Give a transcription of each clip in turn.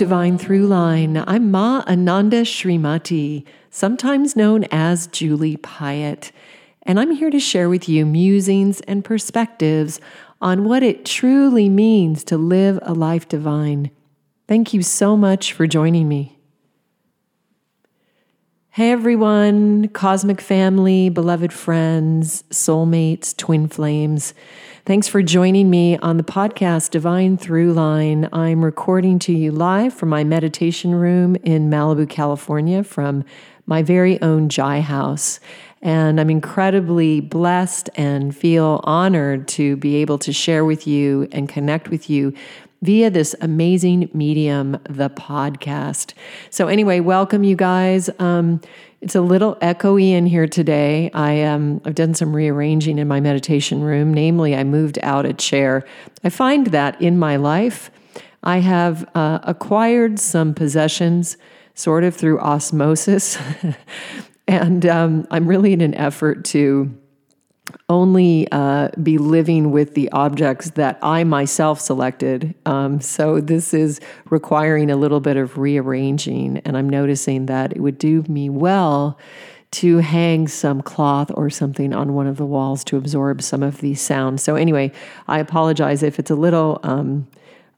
Divine Throughline. I'm Ma Ananda Srimati, sometimes known as Julie Piatt, and I'm here to share with you musings and perspectives on what it truly means to live a life divine. Thank you so much for joining me. Hey everyone, cosmic family, beloved friends, soulmates, twin flames. Thanks for joining me on the podcast Divine Throughline. I'm recording to you live from my meditation room in Malibu, California, from my very own Jai house. And I'm incredibly blessed and feel honored to be able to share with you and connect with you via this amazing medium, the podcast. So, anyway, welcome you guys. Um, it's a little echoey in here today. I um, I've done some rearranging in my meditation room. Namely, I moved out a chair. I find that in my life, I have uh, acquired some possessions sort of through osmosis, and um, I'm really in an effort to only uh, be living with the objects that I myself selected. Um, so this is requiring a little bit of rearranging, and I'm noticing that it would do me well to hang some cloth or something on one of the walls to absorb some of these sounds. So anyway, I apologize if it's a little. Um,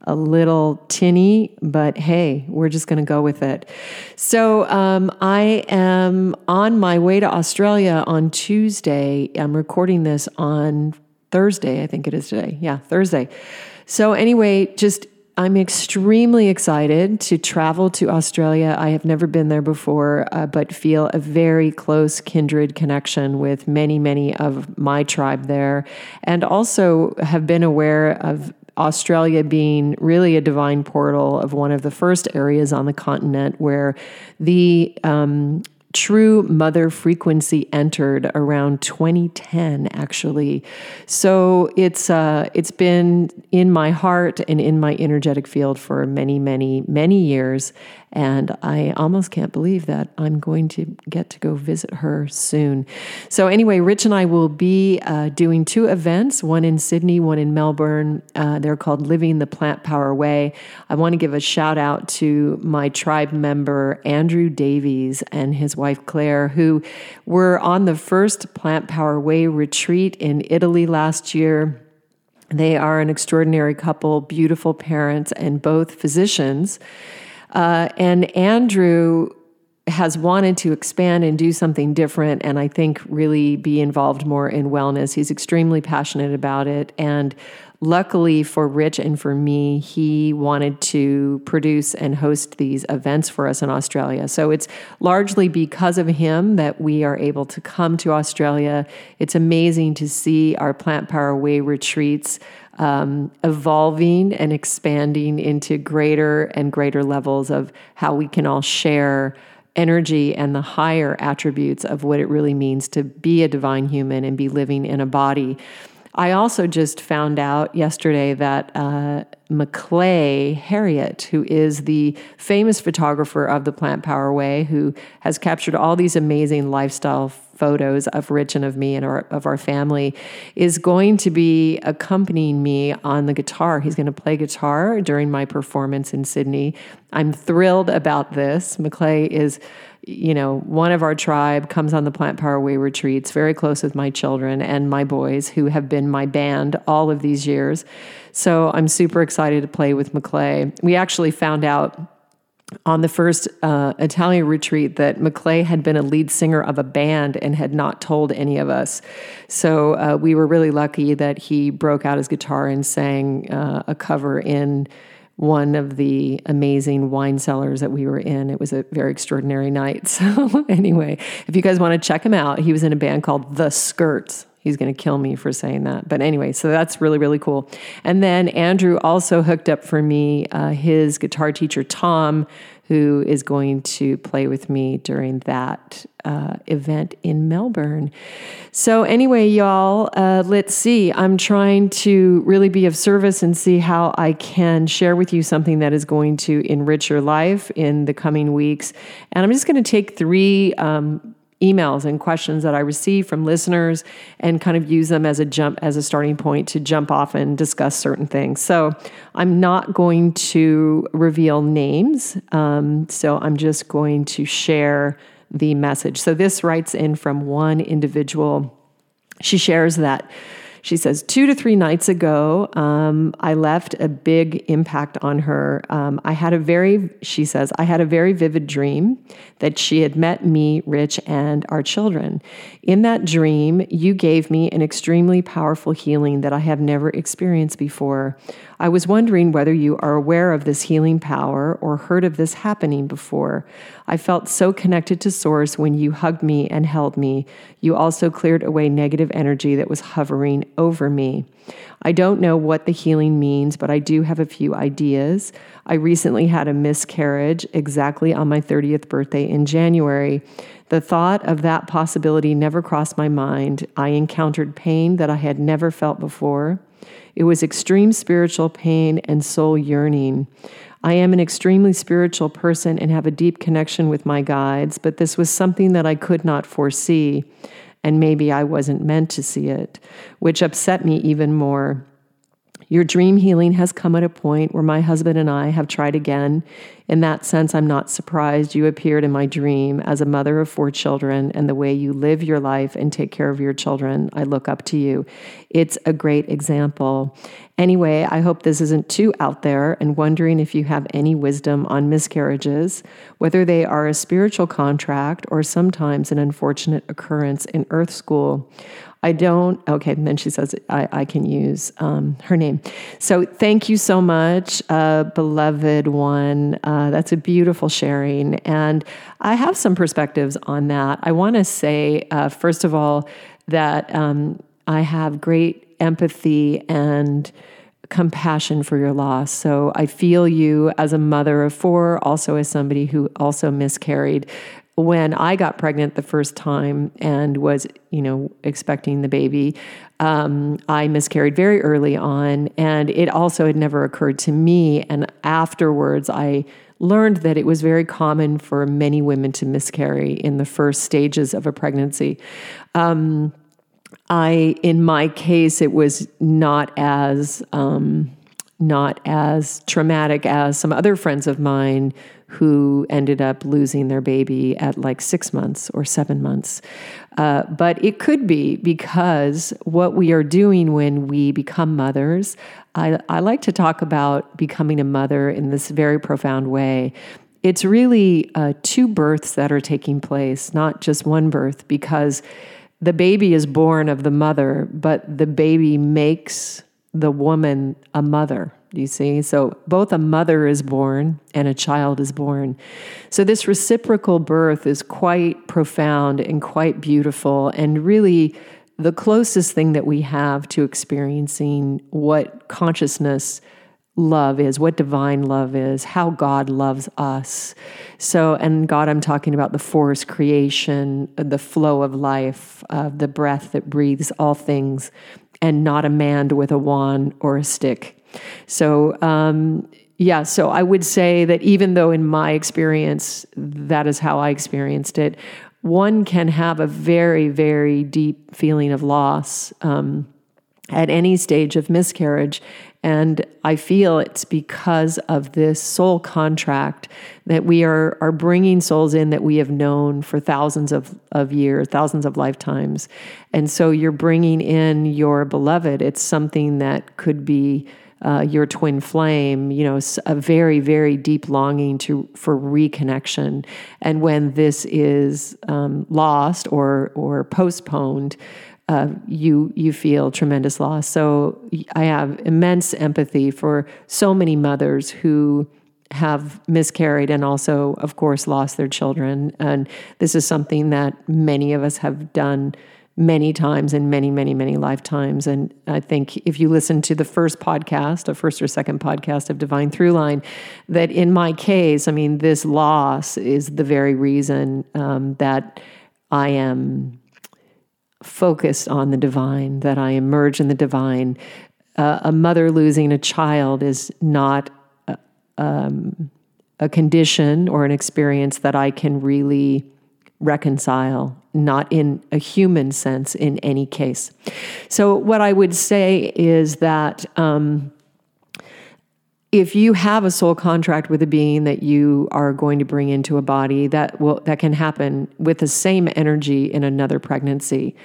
a little tinny, but hey, we're just going to go with it. So, um, I am on my way to Australia on Tuesday. I'm recording this on Thursday, I think it is today. Yeah, Thursday. So, anyway, just I'm extremely excited to travel to Australia. I have never been there before, uh, but feel a very close kindred connection with many, many of my tribe there, and also have been aware of Australia being really a divine portal of one of the first areas on the continent where the um, true mother frequency entered around 2010 actually. So it's uh, it's been in my heart and in my energetic field for many many many years and I almost can't believe that I'm going to get to go visit her soon. So, anyway, Rich and I will be uh, doing two events one in Sydney, one in Melbourne. Uh, they're called Living the Plant Power Way. I want to give a shout out to my tribe member, Andrew Davies, and his wife, Claire, who were on the first Plant Power Way retreat in Italy last year. They are an extraordinary couple, beautiful parents, and both physicians. Uh, and Andrew has wanted to expand and do something different and I think really be involved more in wellness. He's extremely passionate about it. And luckily for Rich and for me, he wanted to produce and host these events for us in Australia. So it's largely because of him that we are able to come to Australia. It's amazing to see our Plant Power Way retreats um, evolving and expanding into greater and greater levels of how we can all share energy and the higher attributes of what it really means to be a divine human and be living in a body. I also just found out yesterday that uh, Maclay Heriot, who is the famous photographer of the Plant Power Way, who has captured all these amazing lifestyle photos of Rich and of me and our, of our family, is going to be accompanying me on the guitar. He's going to play guitar during my performance in Sydney. I'm thrilled about this. Maclay is you know, one of our tribe comes on the Plant Power Way retreats, very close with my children and my boys who have been my band all of these years. So I'm super excited to play with Maclay. We actually found out on the first uh, Italian retreat that Maclay had been a lead singer of a band and had not told any of us. So uh, we were really lucky that he broke out his guitar and sang uh, a cover in one of the amazing wine cellars that we were in. It was a very extraordinary night. So, anyway, if you guys want to check him out, he was in a band called The Skirts. He's going to kill me for saying that. But anyway, so that's really, really cool. And then Andrew also hooked up for me uh, his guitar teacher, Tom, who is going to play with me during that uh, event in Melbourne. So, anyway, y'all, uh, let's see. I'm trying to really be of service and see how I can share with you something that is going to enrich your life in the coming weeks. And I'm just going to take three. Um, emails and questions that I receive from listeners and kind of use them as a jump as a starting point to jump off and discuss certain things. So I'm not going to reveal names. Um, so I'm just going to share the message. So this writes in from one individual. She shares that she says, two to three nights ago, um, I left a big impact on her. Um, I had a very, she says, I had a very vivid dream that she had met me, Rich, and our children. In that dream, you gave me an extremely powerful healing that I have never experienced before. I was wondering whether you are aware of this healing power or heard of this happening before. I felt so connected to Source when you hugged me and held me. You also cleared away negative energy that was hovering over me. I don't know what the healing means, but I do have a few ideas. I recently had a miscarriage exactly on my 30th birthday in January. The thought of that possibility never crossed my mind. I encountered pain that I had never felt before. It was extreme spiritual pain and soul yearning. I am an extremely spiritual person and have a deep connection with my guides, but this was something that I could not foresee, and maybe I wasn't meant to see it, which upset me even more. Your dream healing has come at a point where my husband and I have tried again. In that sense, I'm not surprised you appeared in my dream as a mother of four children and the way you live your life and take care of your children. I look up to you. It's a great example. Anyway, I hope this isn't too out there and wondering if you have any wisdom on miscarriages, whether they are a spiritual contract or sometimes an unfortunate occurrence in Earth School. I don't. Okay, and then she says I, I can use um, her name. So thank you so much, uh, beloved one. Uh, that's a beautiful sharing, and I have some perspectives on that. I want to say uh, first of all that um, I have great empathy and compassion for your loss. So I feel you as a mother of four, also as somebody who also miscarried when I got pregnant the first time and was, you know, expecting the baby, um, I miscarried very early on. And it also had never occurred to me. And afterwards, I learned that it was very common for many women to miscarry in the first stages of a pregnancy. Um, I, in my case, it was not as um, not as traumatic as some other friends of mine who ended up losing their baby at like six months or seven months. Uh, but it could be because what we are doing when we become mothers, I, I like to talk about becoming a mother in this very profound way. It's really uh, two births that are taking place, not just one birth, because the baby is born of the mother, but the baby makes the woman a mother you see? So both a mother is born and a child is born. So this reciprocal birth is quite profound and quite beautiful, and really the closest thing that we have to experiencing what consciousness love is, what divine love is, how God loves us. So, and God, I'm talking about the force, creation, the flow of life, uh, the breath that breathes all things, and not a man with a wand or a stick. So, um, yeah, so I would say that even though in my experience, that is how I experienced it, one can have a very, very deep feeling of loss um, at any stage of miscarriage. And I feel it's because of this soul contract that we are, are bringing souls in that we have known for thousands of, of years, thousands of lifetimes. And so you're bringing in your beloved. It's something that could be uh, your twin flame, you know, a very, very deep longing to for reconnection. And when this is um, lost or or postponed, uh, you you feel tremendous loss. So I have immense empathy for so many mothers who have miscarried and also, of course, lost their children. And this is something that many of us have done many times in many, many, many lifetimes. And I think if you listen to the first podcast, a first or second podcast of Divine Throughline, that in my case, I mean, this loss is the very reason um, that I am focused on the divine, that I emerge in the divine. Uh, a mother losing a child is not a, um, a condition or an experience that I can really reconcile not in a human sense in any case. So, what I would say is that um, if you have a soul contract with a being that you are going to bring into a body, that will that can happen with the same energy in another pregnancy.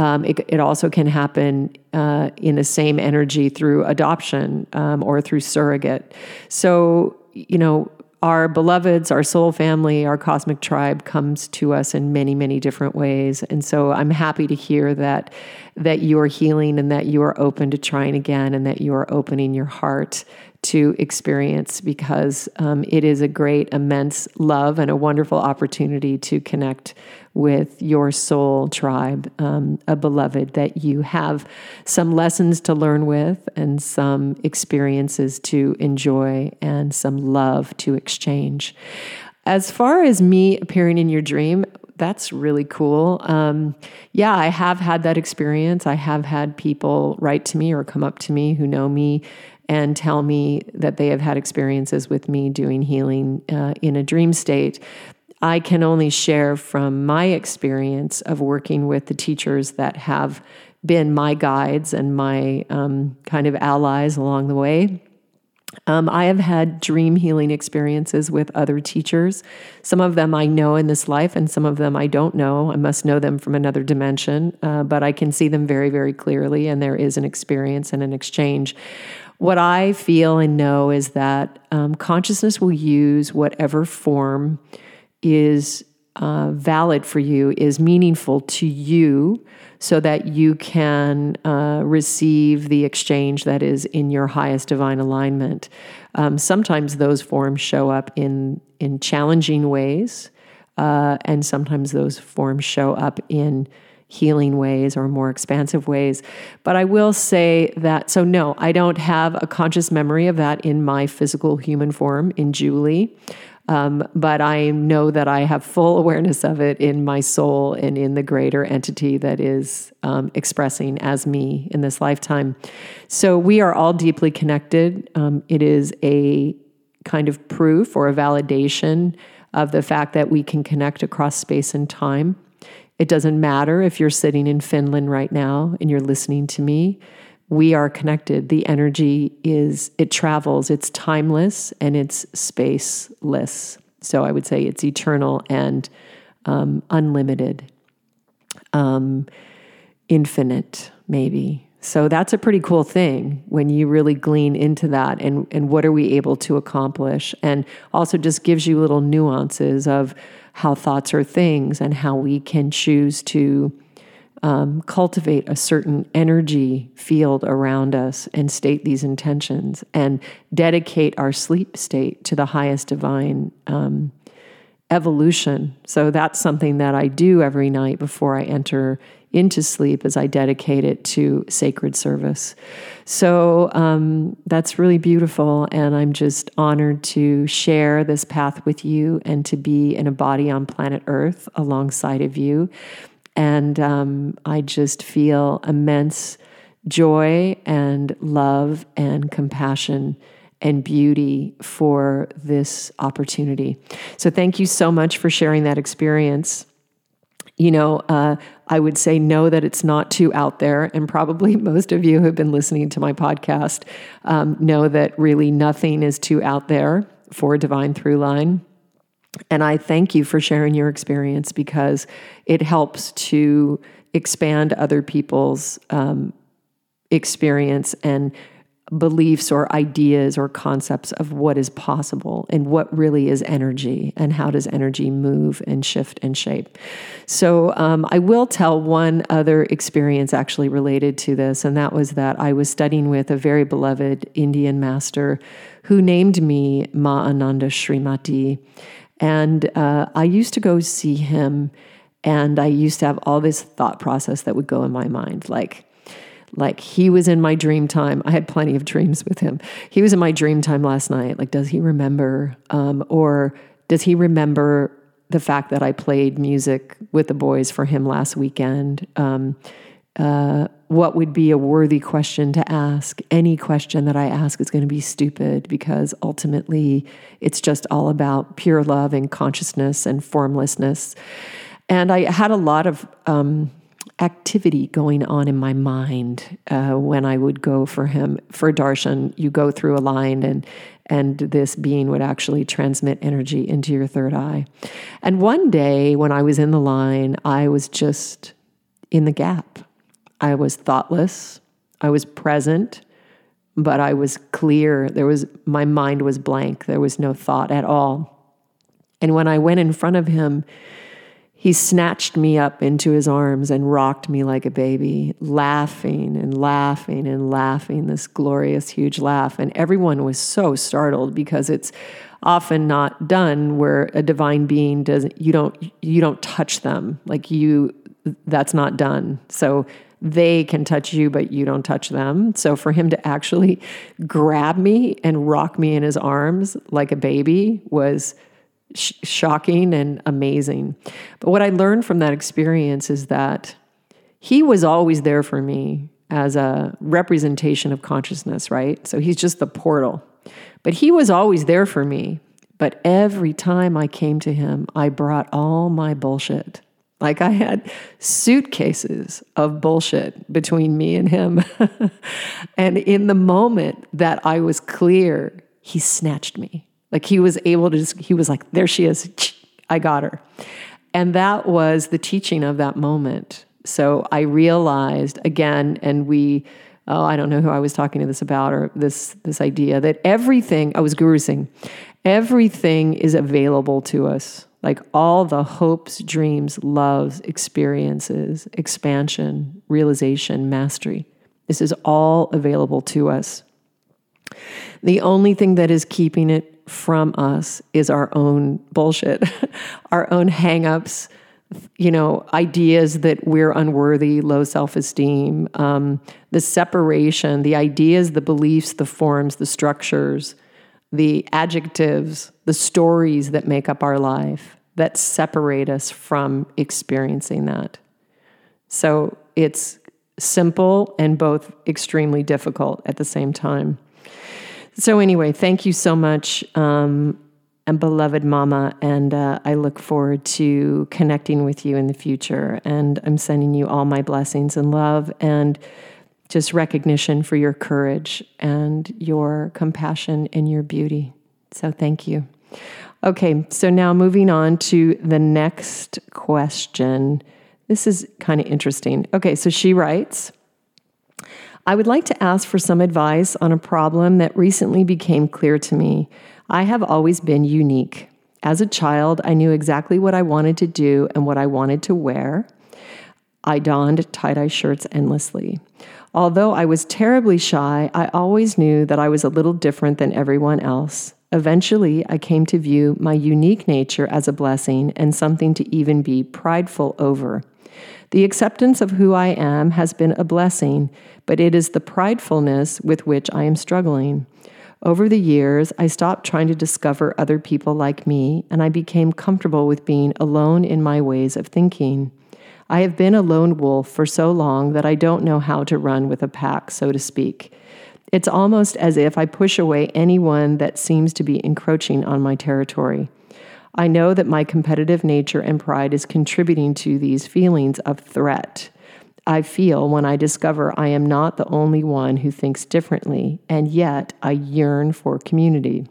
Um, it, it, also can happen uh, in the same energy through adoption um, or through surrogate. So you know our beloveds, our soul family, our cosmic tribe comes to us in many, many different ways. And so I'm happy to hear that that you are healing and that you are open to trying again and that you are opening your heart to experience because um, it is a great, immense love and a wonderful opportunity to connect with your soul tribe, um, a beloved that you have some lessons to learn with and some experiences to enjoy and some love to exchange. As far as me appearing in your dream, that's really cool. Um, yeah, I have had that experience. I have had people write to me or come up to me who know me and tell me that they have had experiences with me doing healing uh, in a dream state. I can only share from my experience of working with the teachers that have been my guides and my um, kind of allies along the way. Um, I have had dream healing experiences with other teachers. Some of them I know in this life, and some of them I don't know. I must know them from another dimension, uh, but I can see them very, very clearly, and there is an experience and an exchange. What I feel and know is that um, consciousness will use whatever form is uh, valid for you, is meaningful to you, so that you can uh, receive the exchange that is in your highest divine alignment. Um, sometimes those forms show up in in challenging ways, uh, and sometimes those forms show up in healing ways or more expansive ways. But I will say that, so no, I don't have a conscious memory of that in my physical human form in Julie. Um, but I know that I have full awareness of it in my soul and in the greater entity that is um, expressing as me in this lifetime. So we are all deeply connected. Um, it is a kind of proof or a validation of the fact that we can connect across space and time. It doesn't matter if you're sitting in Finland right now and you're listening to me we are connected. The energy is, it travels, it's timeless and it's spaceless. So I would say it's eternal and um, unlimited, um, infinite, maybe. So that's a pretty cool thing when you really glean into that and, and what are we able to accomplish? And also just gives you little nuances of how thoughts are things and how we can choose to um, cultivate a certain energy field around us and state these intentions and dedicate our sleep state to the highest divine um, evolution. So that's something that I do every night before I enter into sleep as I dedicate it to sacred service. So um, that's really beautiful. And I'm just honored to share this path with you and to be in a body on planet Earth alongside of you. And um, I just feel immense joy and love and compassion and beauty for this opportunity. So, thank you so much for sharing that experience. You know, uh, I would say know that it's not too out there. And probably most of you who have been listening to my podcast um, know that really nothing is too out there for Divine Throughline. And I thank you for sharing your experience because it helps to expand other people's um, experience and beliefs or ideas or concepts of what is possible and what really is energy and how does energy move and shift and shape. So, um, I will tell one other experience actually related to this, and that was that I was studying with a very beloved Indian master who named me Ma Ananda Srimati. And uh, I used to go see him, and I used to have all this thought process that would go in my mind, like, like he was in my dream time. I had plenty of dreams with him. He was in my dream time last night. Like, does he remember? Um, or does he remember the fact that I played music with the boys for him last weekend? Um, uh, what would be a worthy question to ask? Any question that I ask is going to be stupid because ultimately it's just all about pure love and consciousness and formlessness. And I had a lot of um, activity going on in my mind uh, when I would go for him. For darshan, you go through a line and and this being would actually transmit energy into your third eye. And one day when I was in the line, I was just in the gap. I was thoughtless. I was present, but I was clear. There was my mind was blank. There was no thought at all. And when I went in front of him, he snatched me up into his arms and rocked me like a baby, laughing and laughing and laughing, this glorious, huge laugh. And everyone was so startled because it's often not done where a divine being doesn't you don't you don't touch them. Like you that's not done. So they can touch you but you don't touch them. So for him to actually grab me and rock me in his arms like a baby was sh- shocking and amazing. But what I learned from that experience is that he was always there for me as a representation of consciousness, right? So he's just the portal. But he was always there for me. But every time I came to him, I brought all my bullshit. Like I had suitcases of bullshit between me and him. and in the moment that I was clear, he snatched me. Like he was able to just, he was like, there she is. I got her. And that was the teaching of that moment. So I realized again, and we, oh, I don't know who I was talking to this about or this this idea that everything, I was gurusing, everything is available to us. Like all the hopes, dreams, loves, experiences, expansion, realization, mastery. This is all available to us. The only thing that is keeping it from us is our own bullshit, our own hangups, you know, ideas that we're unworthy, low self esteem, um, the separation, the ideas, the beliefs, the forms, the structures, the adjectives, the stories that make up our life that separate us from experiencing that. So it's simple and both extremely difficult at the same time. So, anyway, thank you so much, um, and beloved mama. And uh, I look forward to connecting with you in the future. And I'm sending you all my blessings and love and just recognition for your courage and your compassion and your beauty. So, thank you. Okay, so now moving on to the next question. This is kind of interesting. Okay, so she writes, I would like to ask for some advice on a problem that recently became clear to me. I have always been unique. As a child, I knew exactly what I wanted to do and what I wanted to wear. I donned tie dye shirts endlessly. Although I was terribly shy, I always knew that I was a little different than everyone else. Eventually, I came to view my unique nature as a blessing and something to even be prideful over. The acceptance of who I am has been a blessing, but it is the pridefulness with which I am struggling. Over the years, I stopped trying to discover other people like me, and I became comfortable with being alone in my ways of thinking. I have been a lone wolf for so long that I don't know how to run with a pack, so to speak. It's almost as if I push away anyone that seems to be encroaching on my territory. I know that my competitive nature and pride is contributing to these feelings of threat. I feel when I discover I am not the only one who thinks differently, and yet I yearn for community.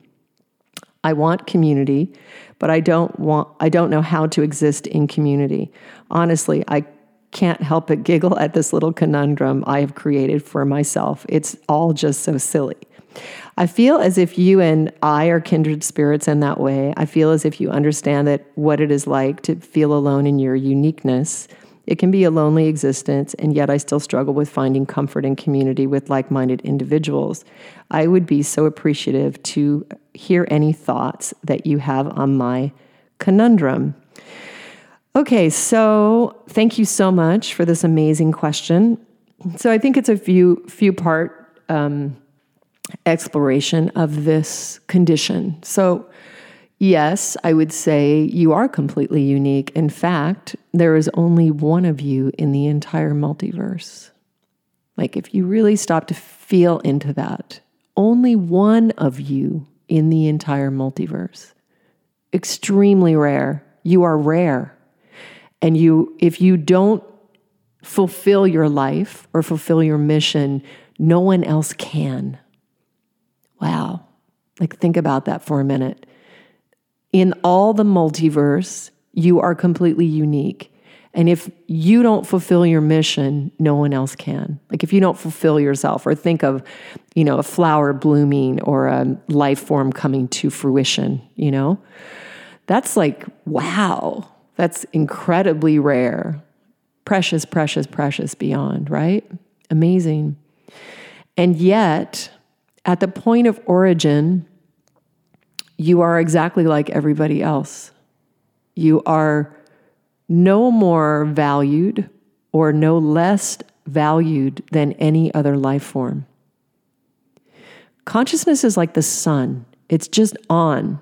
I want community, but I don't want I don't know how to exist in community. Honestly, I can't help but giggle at this little conundrum I have created for myself. It's all just so silly. I feel as if you and I are kindred spirits in that way. I feel as if you understand that what it is like to feel alone in your uniqueness. It can be a lonely existence, and yet I still struggle with finding comfort and community with like minded individuals. I would be so appreciative to hear any thoughts that you have on my conundrum. Okay, so thank you so much for this amazing question. So I think it's a few few part um, exploration of this condition. So, yes, I would say you are completely unique. In fact, there is only one of you in the entire multiverse. Like, if you really stop to feel into that, only one of you in the entire multiverse. Extremely rare. You are rare. And you, if you don't fulfill your life or fulfill your mission, no one else can. Wow. Like, think about that for a minute. In all the multiverse, you are completely unique. And if you don't fulfill your mission, no one else can. Like if you don't fulfill yourself or think of, you know, a flower blooming or a life form coming to fruition, you know, that's like, wow, that's incredibly rare. Precious, precious, precious beyond, right? Amazing. And yet, at the point of origin, you are exactly like everybody else. You are no more valued or no less valued than any other life form. Consciousness is like the sun, it's just on,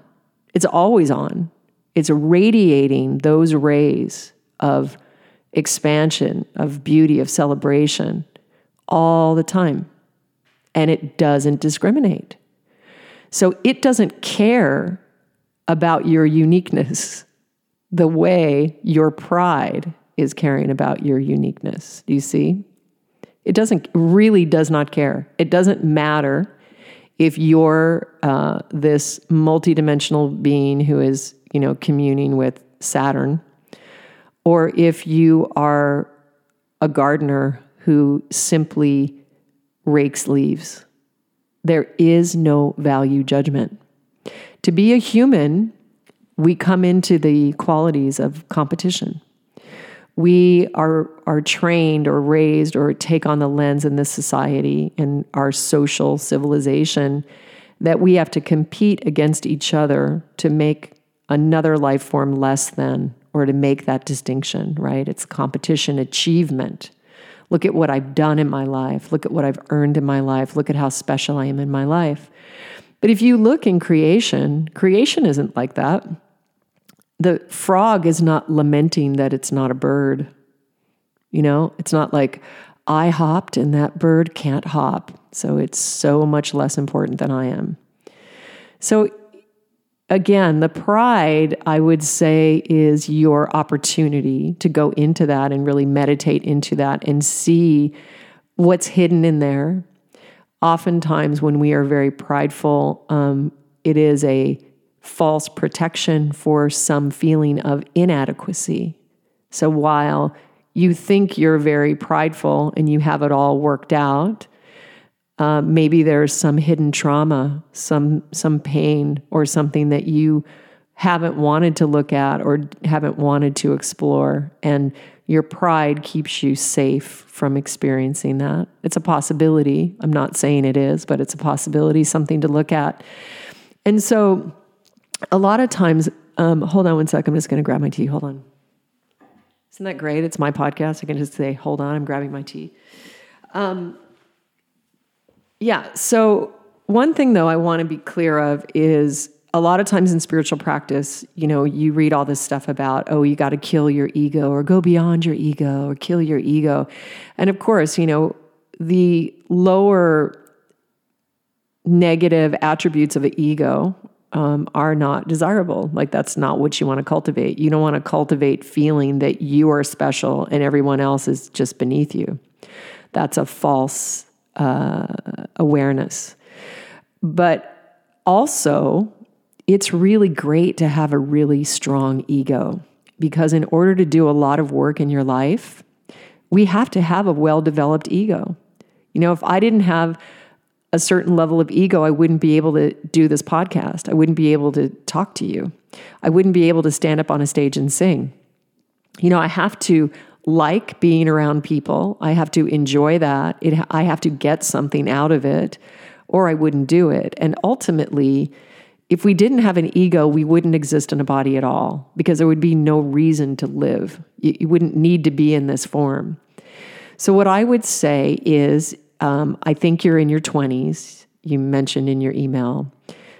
it's always on. It's radiating those rays of expansion, of beauty, of celebration all the time. And it doesn't discriminate. So it doesn't care about your uniqueness the way your pride is caring about your uniqueness. Do you see? It doesn't really does not care. It doesn't matter if you're uh, this multidimensional being who is, you know, communing with Saturn, or if you are a gardener who simply rakes leaves. There is no value judgment. To be a human we come into the qualities of competition. We are, are trained or raised or take on the lens in this society and our social civilization that we have to compete against each other to make another life form less than or to make that distinction, right? It's competition, achievement. Look at what I've done in my life. Look at what I've earned in my life. Look at how special I am in my life. But if you look in creation, creation isn't like that. The frog is not lamenting that it's not a bird. You know, it's not like I hopped and that bird can't hop. So it's so much less important than I am. So again, the pride, I would say, is your opportunity to go into that and really meditate into that and see what's hidden in there oftentimes when we are very prideful, um, it is a false protection for some feeling of inadequacy. So while you think you're very prideful and you have it all worked out, uh, maybe there's some hidden trauma, some some pain, or something that you haven't wanted to look at or haven't wanted to explore, and your pride keeps you safe from experiencing that. It's a possibility. I'm not saying it is, but it's a possibility, something to look at. And so, a lot of times, um, hold on one sec. I'm just going to grab my tea. Hold on. Isn't that great? It's my podcast. I can just say, hold on, I'm grabbing my tea. Um, yeah. So, one thing though I want to be clear of is a lot of times in spiritual practice, you know, you read all this stuff about, oh, you got to kill your ego or go beyond your ego or kill your ego. And of course, you know, the lower negative attributes of an ego um, are not desirable. Like, that's not what you want to cultivate. You don't want to cultivate feeling that you are special and everyone else is just beneath you. That's a false uh, awareness. But also, it's really great to have a really strong ego because, in order to do a lot of work in your life, we have to have a well developed ego. You know, if I didn't have a certain level of ego, I wouldn't be able to do this podcast. I wouldn't be able to talk to you. I wouldn't be able to stand up on a stage and sing. You know, I have to like being around people. I have to enjoy that. It, I have to get something out of it, or I wouldn't do it. And ultimately, if we didn't have an ego, we wouldn't exist in a body at all because there would be no reason to live. You, you wouldn't need to be in this form. So, what I would say is um, I think you're in your 20s, you mentioned in your email.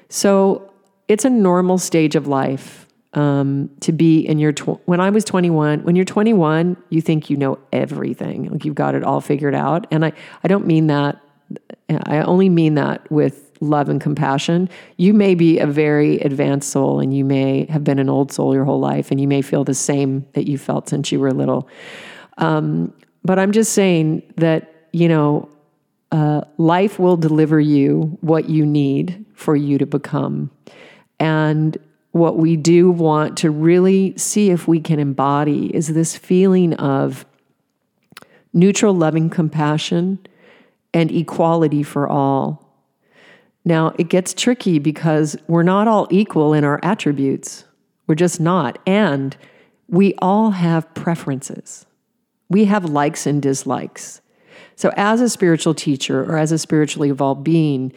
So, it's a normal stage of life um, to be in your tw- when I was 21 when you're 21 you think you know everything like you've got it all figured out and I I don't mean that I only mean that with love and compassion. You may be a very advanced soul and you may have been an old soul your whole life and you may feel the same that you felt since you were little. Um, but I'm just saying that, you know, uh, life will deliver you what you need for you to become. And what we do want to really see if we can embody is this feeling of neutral, loving compassion and equality for all. Now, it gets tricky because we're not all equal in our attributes. We're just not. And we all have preferences. We have likes and dislikes. So, as a spiritual teacher or as a spiritually evolved being,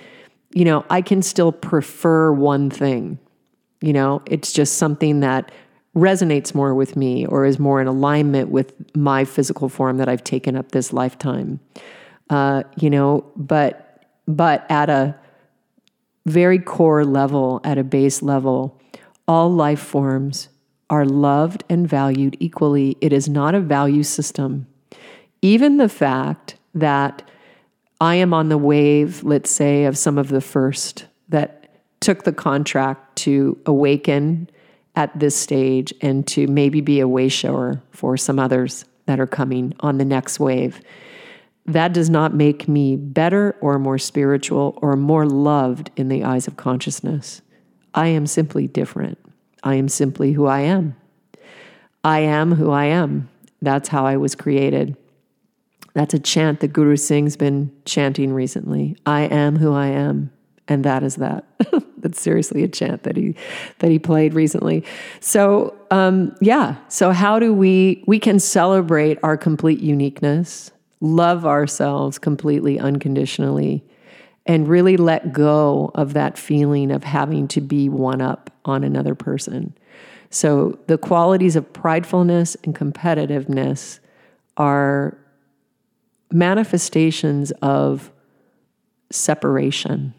you know, I can still prefer one thing. You know, it's just something that resonates more with me or is more in alignment with my physical form that I've taken up this lifetime. Uh, you know, but but at a very core level, at a base level, all life forms are loved and valued equally. It is not a value system. Even the fact that I am on the wave, let's say, of some of the first that took the contract to awaken at this stage and to maybe be a way shower for some others that are coming on the next wave. That does not make me better or more spiritual or more loved in the eyes of consciousness. I am simply different. I am simply who I am. I am who I am. That's how I was created. That's a chant that Guru Singh's been chanting recently. I am who I am, and that is that. That's seriously a chant that he that he played recently. So um, yeah. So how do we we can celebrate our complete uniqueness, love ourselves completely unconditionally, and really let go of that feeling of having to be one up on another person. So the qualities of pridefulness and competitiveness are manifestations of separation,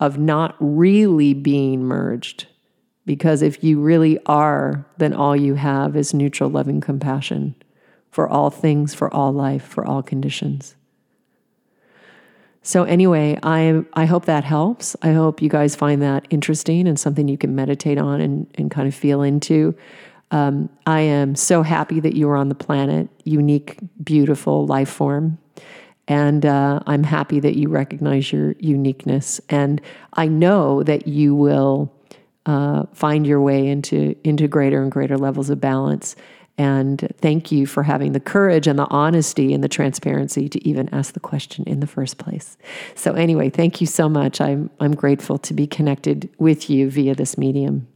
of not really being merged. Because if you really are, then all you have is neutral, loving compassion for all things, for all life, for all conditions. So anyway, I I hope that helps. I hope you guys find that interesting and something you can meditate on and, and kind of feel into. Um, I am so happy that you are on the planet, unique, beautiful life form. And uh, I'm happy that you recognize your uniqueness. And I know that you will uh, find your way into, into greater and greater levels of balance. And thank you for having the courage and the honesty and the transparency to even ask the question in the first place. So, anyway, thank you so much. I'm, I'm grateful to be connected with you via this medium.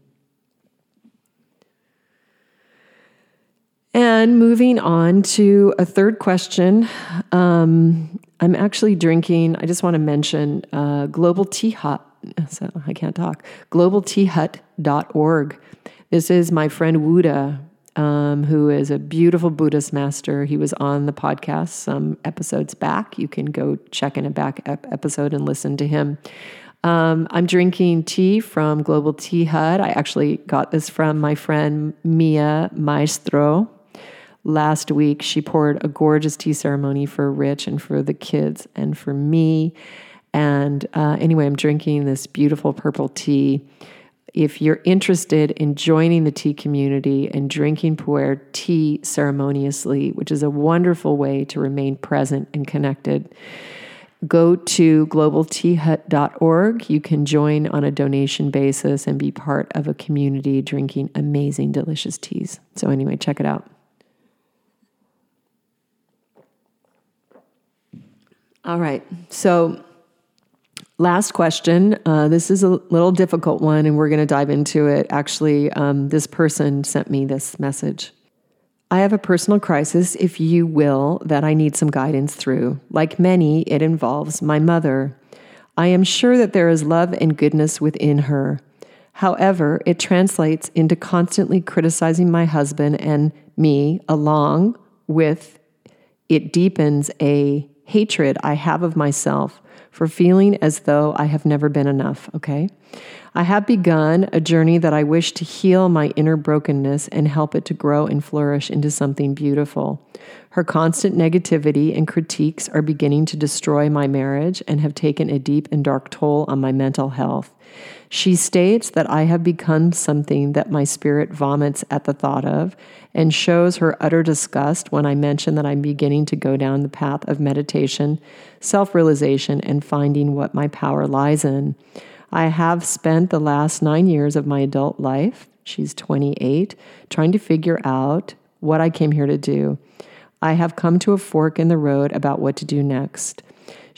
And moving on to a third question. Um, I'm actually drinking, I just want to mention uh, Global Tea Hut. So I can't talk. GlobalTeaHut.org. This is my friend Wu De, um, who is a beautiful Buddhist master. He was on the podcast some episodes back. You can go check in a back ep- episode and listen to him. Um, I'm drinking tea from Global Tea Hut. I actually got this from my friend Mia Maestro last week. She poured a gorgeous tea ceremony for Rich and for the kids and for me. And uh, anyway, I'm drinking this beautiful purple tea. If you're interested in joining the tea community and drinking pu'er tea ceremoniously, which is a wonderful way to remain present and connected, go to globalteahut.org. You can join on a donation basis and be part of a community drinking amazing, delicious teas. So, anyway, check it out. All right. So, last question. Uh, this is a little difficult one, and we're going to dive into it. Actually, um, this person sent me this message. I have a personal crisis, if you will, that I need some guidance through. Like many, it involves my mother. I am sure that there is love and goodness within her. However, it translates into constantly criticizing my husband and me, along with it deepens a hatred I have of myself for feeling as though I have never been enough, okay? I have begun a journey that I wish to heal my inner brokenness and help it to grow and flourish into something beautiful. Her constant negativity and critiques are beginning to destroy my marriage and have taken a deep and dark toll on my mental health. She states that I have become something that my spirit vomits at the thought of and shows her utter disgust when I mention that I'm beginning to go down the path of meditation, self realization, and finding what my power lies in. I have spent the last nine years of my adult life, she's 28, trying to figure out what I came here to do. I have come to a fork in the road about what to do next.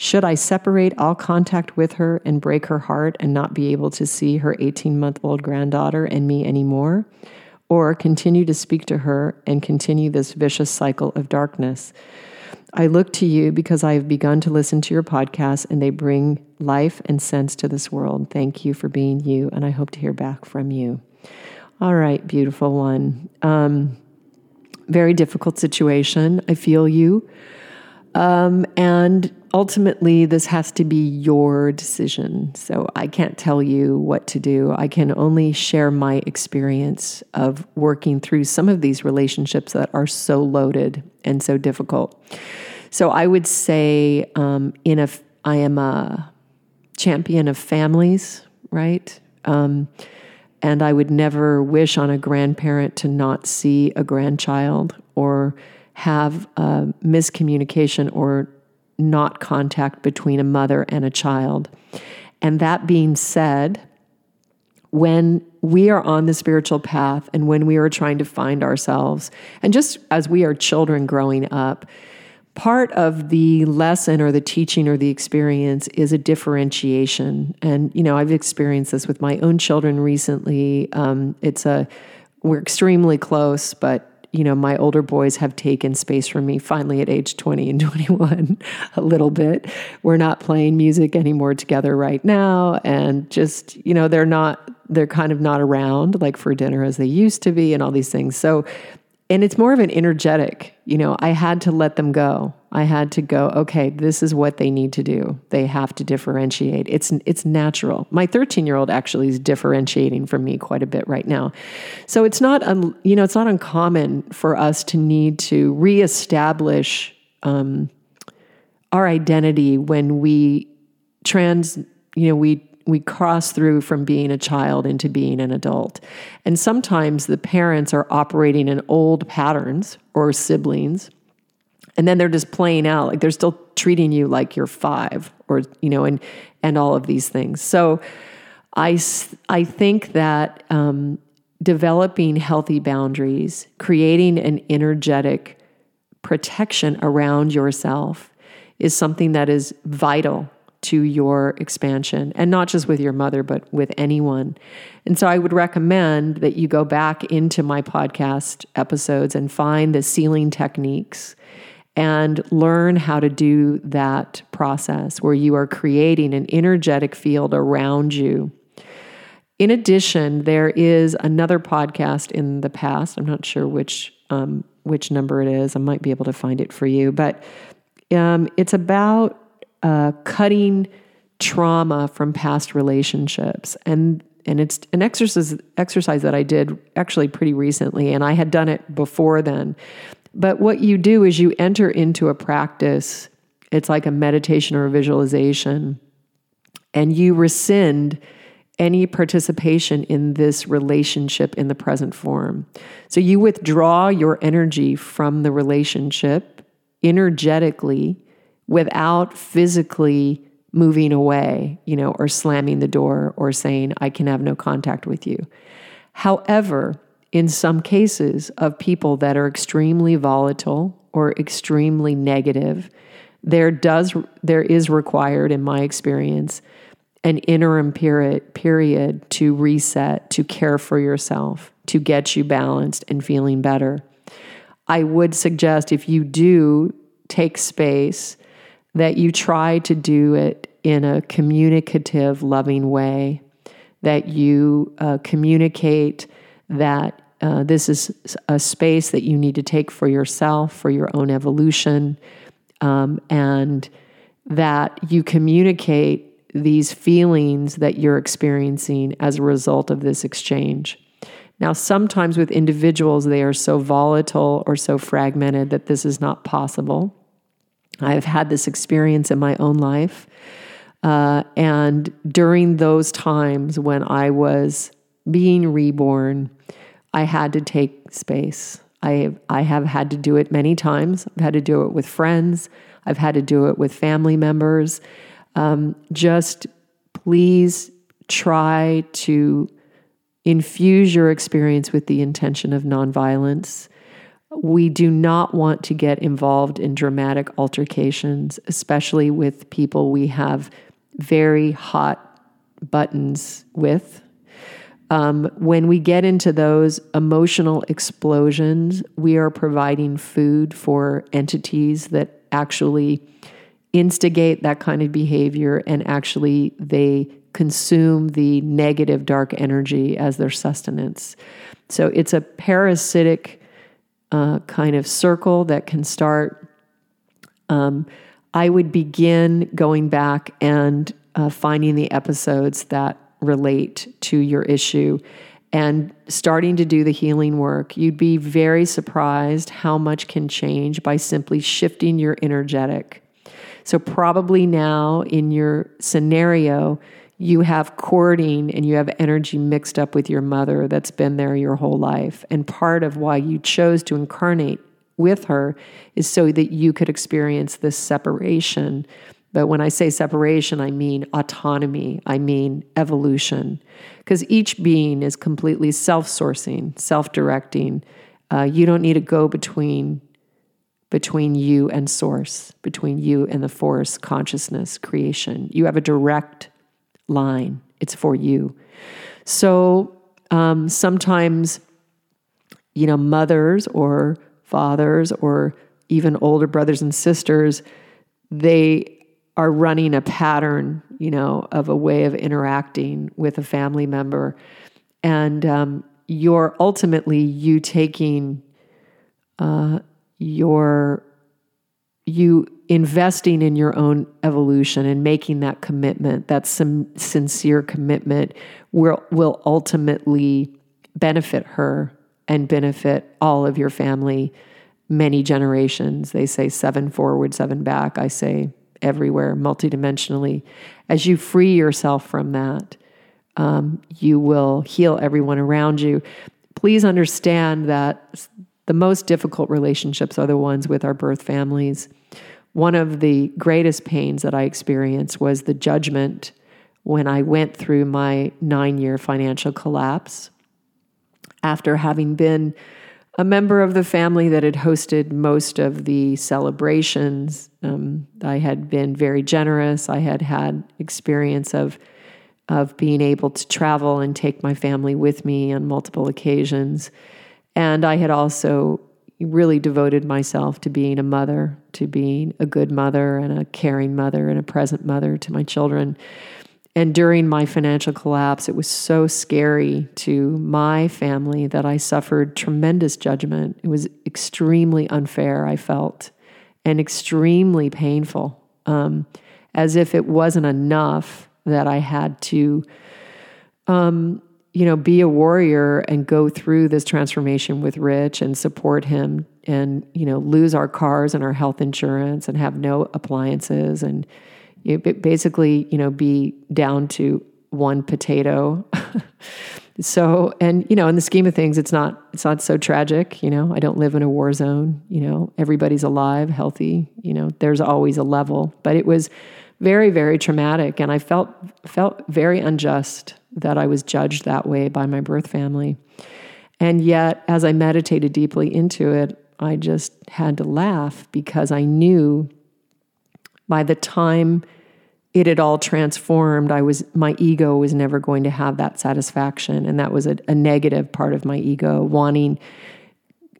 Should I separate all contact with her and break her heart and not be able to see her 18 month old granddaughter and me anymore? Or continue to speak to her and continue this vicious cycle of darkness? I look to you because I have begun to listen to your podcast and they bring life and sense to this world. Thank you for being you, and I hope to hear back from you. All right, beautiful one. Um, very difficult situation. I feel you. Um, and ultimately, this has to be your decision. So I can't tell you what to do. I can only share my experience of working through some of these relationships that are so loaded and so difficult. So I would say, um, in a, I am a champion of families, right? Um, and I would never wish on a grandparent to not see a grandchild or have a miscommunication or not contact between a mother and a child. And that being said, when we are on the spiritual path and when we are trying to find ourselves, and just as we are children growing up, part of the lesson or the teaching or the experience is a differentiation. And, you know, I've experienced this with my own children recently. Um, it's a, we're extremely close, but you know, my older boys have taken space from me finally at age 20 and 21 a little bit. We're not playing music anymore together right now. And just, you know, they're not, they're kind of not around like for dinner as they used to be and all these things. So and it's more of an energetic, you know, I had to let them go. I had to go, okay, this is what they need to do. They have to differentiate. It's it's natural. My 13-year-old actually is differentiating from me quite a bit right now. So it's not un, you know, it's not uncommon for us to need to reestablish um, our identity when we trans, you know, we we cross through from being a child into being an adult. And sometimes the parents are operating in old patterns or siblings. And then they're just playing out like they're still treating you like you're 5 or you know and and all of these things. So I I think that um, developing healthy boundaries, creating an energetic protection around yourself is something that is vital to your expansion and not just with your mother, but with anyone. And so I would recommend that you go back into my podcast episodes and find the sealing techniques and learn how to do that process where you are creating an energetic field around you. In addition, there is another podcast in the past. I'm not sure which um, which number it is. I might be able to find it for you, but um, it's about uh, cutting trauma from past relationships. And and it's an exercise exercise that I did actually pretty recently and I had done it before then. But what you do is you enter into a practice. It's like a meditation or a visualization. And you rescind any participation in this relationship in the present form. So you withdraw your energy from the relationship energetically without physically moving away, you know, or slamming the door or saying, I can have no contact with you. However, in some cases of people that are extremely volatile or extremely negative, there does there is required in my experience an interim period period to reset, to care for yourself, to get you balanced and feeling better. I would suggest if you do take space that you try to do it in a communicative, loving way, that you uh, communicate that uh, this is a space that you need to take for yourself, for your own evolution, um, and that you communicate these feelings that you're experiencing as a result of this exchange. Now, sometimes with individuals, they are so volatile or so fragmented that this is not possible. I've had this experience in my own life. Uh, and during those times when I was being reborn, I had to take space. I, I have had to do it many times. I've had to do it with friends, I've had to do it with family members. Um, just please try to infuse your experience with the intention of nonviolence. We do not want to get involved in dramatic altercations, especially with people we have very hot buttons with. Um, when we get into those emotional explosions, we are providing food for entities that actually instigate that kind of behavior and actually they consume the negative dark energy as their sustenance. So it's a parasitic uh, kind of circle that can start. Um, I would begin going back and uh, finding the episodes that relate to your issue and starting to do the healing work. You'd be very surprised how much can change by simply shifting your energetic. So, probably now in your scenario, you have cording and you have energy mixed up with your mother that's been there your whole life. And part of why you chose to incarnate with her is so that you could experience this separation. But when I say separation, I mean autonomy, I mean evolution. Because each being is completely self sourcing, self directing. Uh, you don't need to go between between you and source, between you and the force, consciousness, creation. You have a direct line, it's for you. So um, sometimes, you know, mothers or fathers or even older brothers and sisters, they are running a pattern, you know, of a way of interacting with a family member. And um, you're ultimately you taking uh, your you investing in your own evolution and making that commitment, that some sincere commitment, will will ultimately benefit her and benefit all of your family many generations. They say seven forward, seven back. I say everywhere, multidimensionally. As you free yourself from that, um, you will heal everyone around you. Please understand that the most difficult relationships are the ones with our birth families one of the greatest pains that I experienced was the judgment when I went through my nine year financial collapse. After having been a member of the family that had hosted most of the celebrations, um, I had been very generous. I had had experience of of being able to travel and take my family with me on multiple occasions. And I had also really devoted myself to being a mother, to being a good mother and a caring mother and a present mother to my children. And during my financial collapse, it was so scary to my family that I suffered tremendous judgment. It was extremely unfair, I felt, and extremely painful, um, as if it wasn't enough that I had to um, you know, be a warrior and go through this transformation with Rich and support him and, you know, lose our cars and our health insurance and have no appliances and you basically, you know, be down to one potato. so, and, you know, in the scheme of things, it's not, it's not so tragic. You know, I don't live in a war zone, you know, everybody's alive, healthy, you know, there's always a level, but it was very, very traumatic. And I felt, felt very unjust that I was judged that way by my birth family. And yet, as I meditated deeply into it, I just had to laugh because I knew by the time it had all transformed, I was my ego was never going to have that satisfaction, and that was a, a negative part of my ego, wanting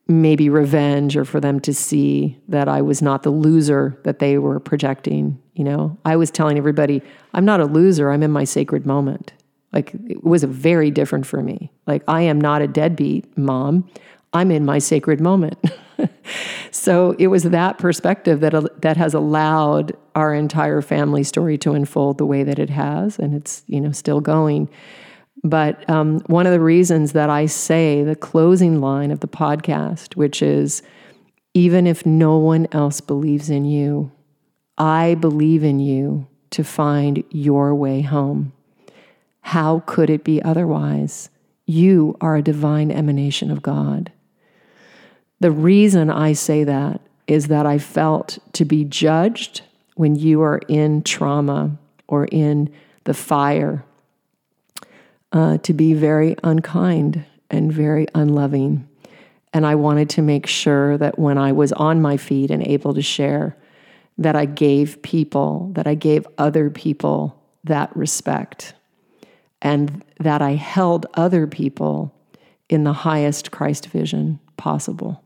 maybe revenge or for them to see that I was not the loser that they were projecting. You know, I was telling everybody, I'm not a loser. I'm in my sacred moment. Like it was very different for me. Like I am not a deadbeat mom. I'm in my sacred moment. so it was that perspective that that has allowed our entire family story to unfold the way that it has and it's, you know, still going. But um, one of the reasons that I say the closing line of the podcast, which is even if no one else believes in you, I believe in you to find your way home. How could it be otherwise? You are a divine emanation of God. The reason I say that is that I felt to be judged when you are in trauma or in the fire uh, to be very unkind and very unloving. And I wanted to make sure that when I was on my feet and able to share, that I gave people, that I gave other people that respect, and that I held other people in the highest Christ vision possible.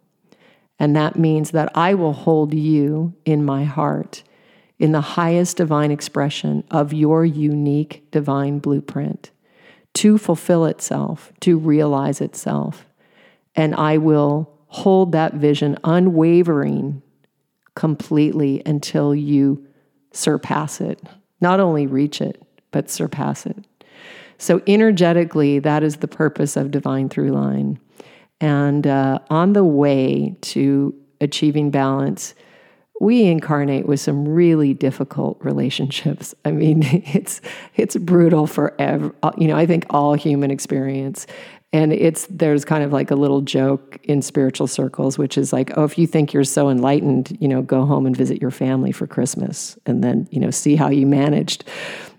And that means that I will hold you in my heart in the highest divine expression of your unique divine blueprint to fulfill itself, to realize itself. And I will hold that vision unwavering completely until you surpass it. Not only reach it, but surpass it. So, energetically, that is the purpose of Divine Throughline. And uh, on the way to achieving balance, we incarnate with some really difficult relationships. I mean, it's it's brutal for ev- you know, I think all human experience. And it's there's kind of like a little joke in spiritual circles, which is like, oh, if you think you're so enlightened, you know, go home and visit your family for Christmas, and then you know see how you managed.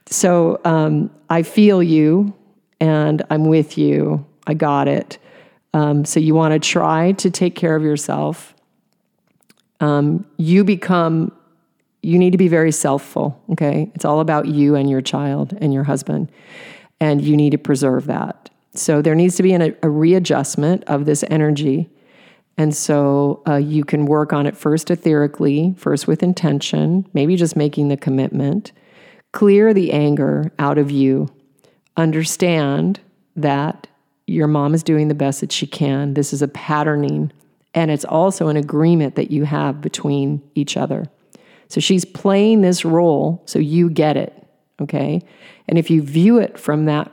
So um, I feel you, and I'm with you. I got it. Um, so you want to try to take care of yourself. Um, you become you need to be very selfful okay? It's all about you and your child and your husband and you need to preserve that. So there needs to be an, a readjustment of this energy. And so uh, you can work on it first etherically first with intention maybe just making the commitment clear the anger out of you understand that your mom is doing the best that she can this is a patterning and it's also an agreement that you have between each other. So she's playing this role so you get it, okay? And if you view it from that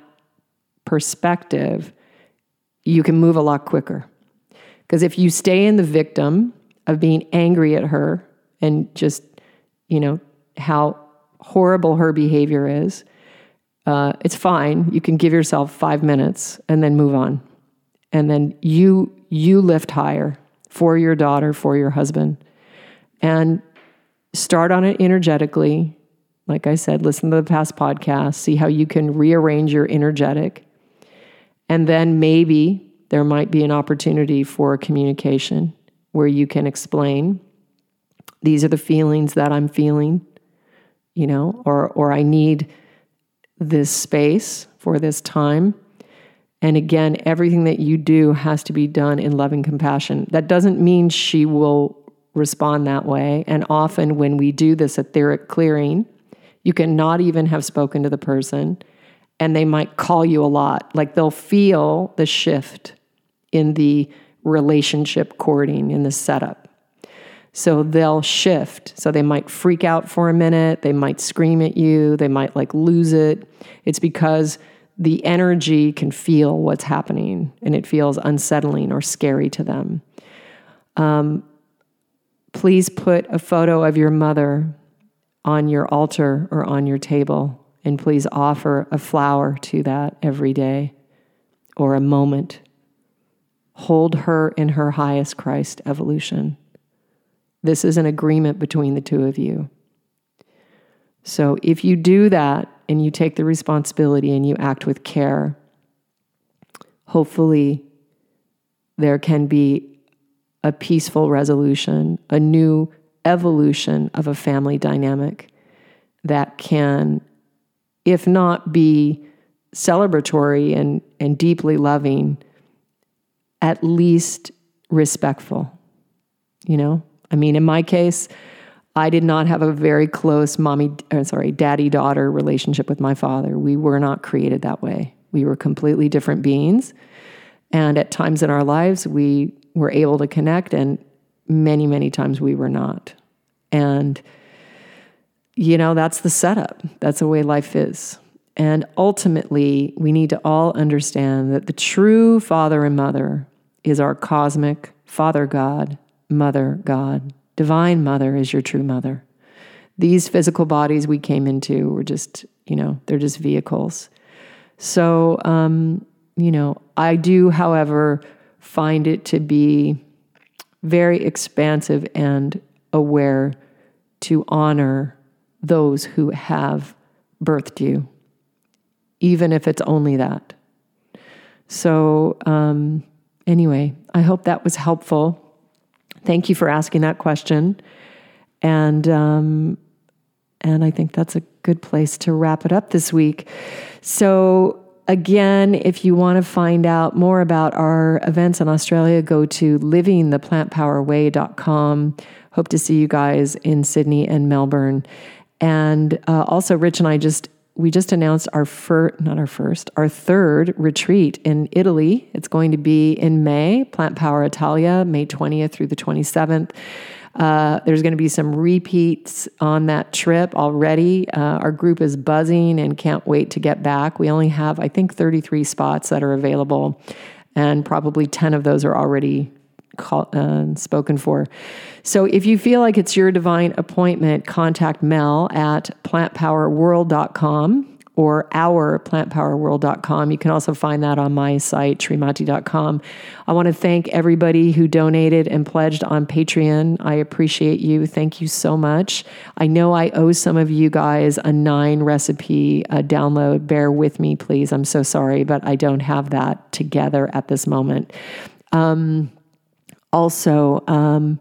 perspective, you can move a lot quicker. Because if you stay in the victim of being angry at her and just, you know, how horrible her behavior is, uh, it's fine. You can give yourself five minutes and then move on. And then you you lift higher for your daughter, for your husband. And start on it energetically. Like I said, listen to the past podcast, see how you can rearrange your energetic. And then maybe there might be an opportunity for communication where you can explain these are the feelings that I'm feeling, you know, or or I need this space for this time. And again, everything that you do has to be done in loving compassion. That doesn't mean she will respond that way. And often, when we do this etheric clearing, you can not even have spoken to the person, and they might call you a lot. Like they'll feel the shift in the relationship cording, in the setup. So they'll shift. So they might freak out for a minute. They might scream at you. They might like lose it. It's because the energy can feel what's happening and it feels unsettling or scary to them. Um, please put a photo of your mother on your altar or on your table, and please offer a flower to that every day or a moment. Hold her in her highest Christ evolution. This is an agreement between the two of you. So if you do that, and you take the responsibility and you act with care, hopefully there can be a peaceful resolution, a new evolution of a family dynamic that can, if not be celebratory and, and deeply loving, at least respectful. You know, I mean, in my case, I did not have a very close mommy, uh, sorry, daddy daughter relationship with my father. We were not created that way. We were completely different beings. And at times in our lives, we were able to connect, and many, many times we were not. And, you know, that's the setup. That's the way life is. And ultimately, we need to all understand that the true father and mother is our cosmic Father God, Mother God. Divine Mother is your true mother. These physical bodies we came into were just, you know, they're just vehicles. So, um, you know, I do, however, find it to be very expansive and aware to honor those who have birthed you, even if it's only that. So, um, anyway, I hope that was helpful. Thank you for asking that question. And, um, and I think that's a good place to wrap it up this week. So, again, if you want to find out more about our events in Australia, go to livingtheplantpowerway.com. Hope to see you guys in Sydney and Melbourne. And uh, also, Rich and I just we just announced our first, not our first, our third retreat in Italy. It's going to be in May, Plant Power Italia, May 20th through the 27th. Uh, there's going to be some repeats on that trip already. Uh, our group is buzzing and can't wait to get back. We only have, I think, 33 spots that are available, and probably 10 of those are already call, uh, spoken for. So if you feel like it's your divine appointment, contact Mel at plantpowerworld.com or our plantpowerworld.com. You can also find that on my site, srimati.com. I want to thank everybody who donated and pledged on Patreon. I appreciate you. Thank you so much. I know I owe some of you guys a nine recipe download. Bear with me, please. I'm so sorry, but I don't have that together at this moment. Um, also, um,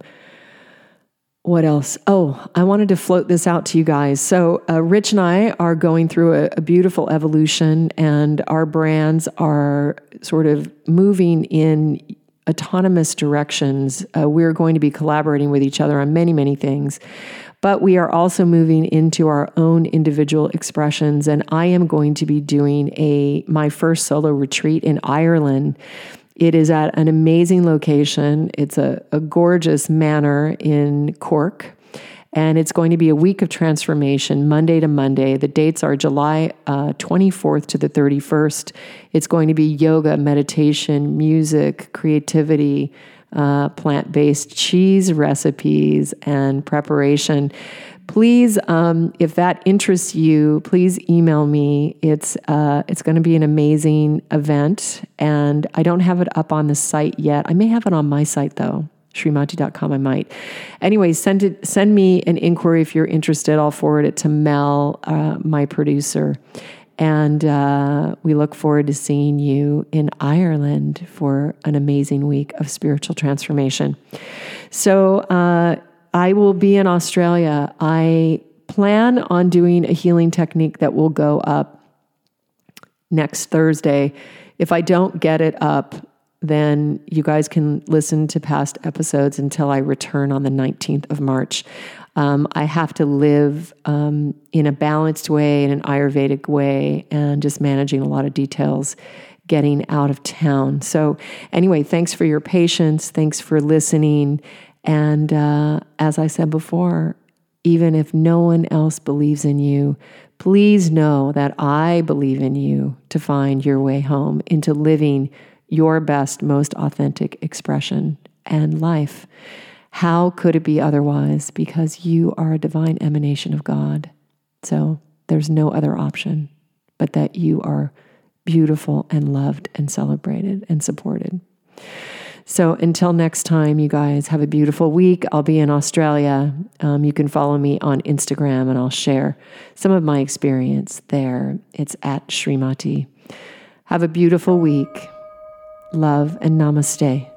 what else? Oh, I wanted to float this out to you guys. So, uh, Rich and I are going through a, a, beautiful evolution, and our brands are sort of moving in autonomous directions. Uh, we're going to be collaborating with each other on many, many things, but we are also moving into our own individual expressions. And I am going to be doing a my first solo retreat in Ireland it is at an amazing location. It's a, a gorgeous manor in Cork. And it's going to be a week of transformation, Monday to Monday. The dates are July uh, 24th to the 31st. It's going to be yoga, meditation, music, creativity, uh, plant based cheese recipes, and preparation please, um, if that interests you, please email me. It's uh, it's going to be an amazing event, and I don't have it up on the site yet. I may have it on my site though. Srimati.com, I might. Anyway, send it. Send me an inquiry if you're interested. I'll forward it to Mel, uh, my producer, and uh, we look forward to seeing you in Ireland for an amazing week of spiritual transformation. So uh, I will be in Australia. I plan on doing a healing technique that will go up next Thursday. If I don't get it up, then you guys can listen to past episodes until I return on the 19th of March. Um, I have to live um, in a balanced way, in an Ayurvedic way, and just managing a lot of details getting out of town. So, anyway, thanks for your patience. Thanks for listening. And uh, as I said before, even if no one else believes in you, please know that I believe in you to find your way home into living your best, most authentic expression and life. How could it be otherwise? Because you are a divine emanation of God. So there's no other option but that you are beautiful and loved and celebrated and supported. So until next time, you guys have a beautiful week. I'll be in Australia. Um, you can follow me on Instagram and I'll share some of my experience there. It's at Srimati. Have a beautiful week. Love and namaste.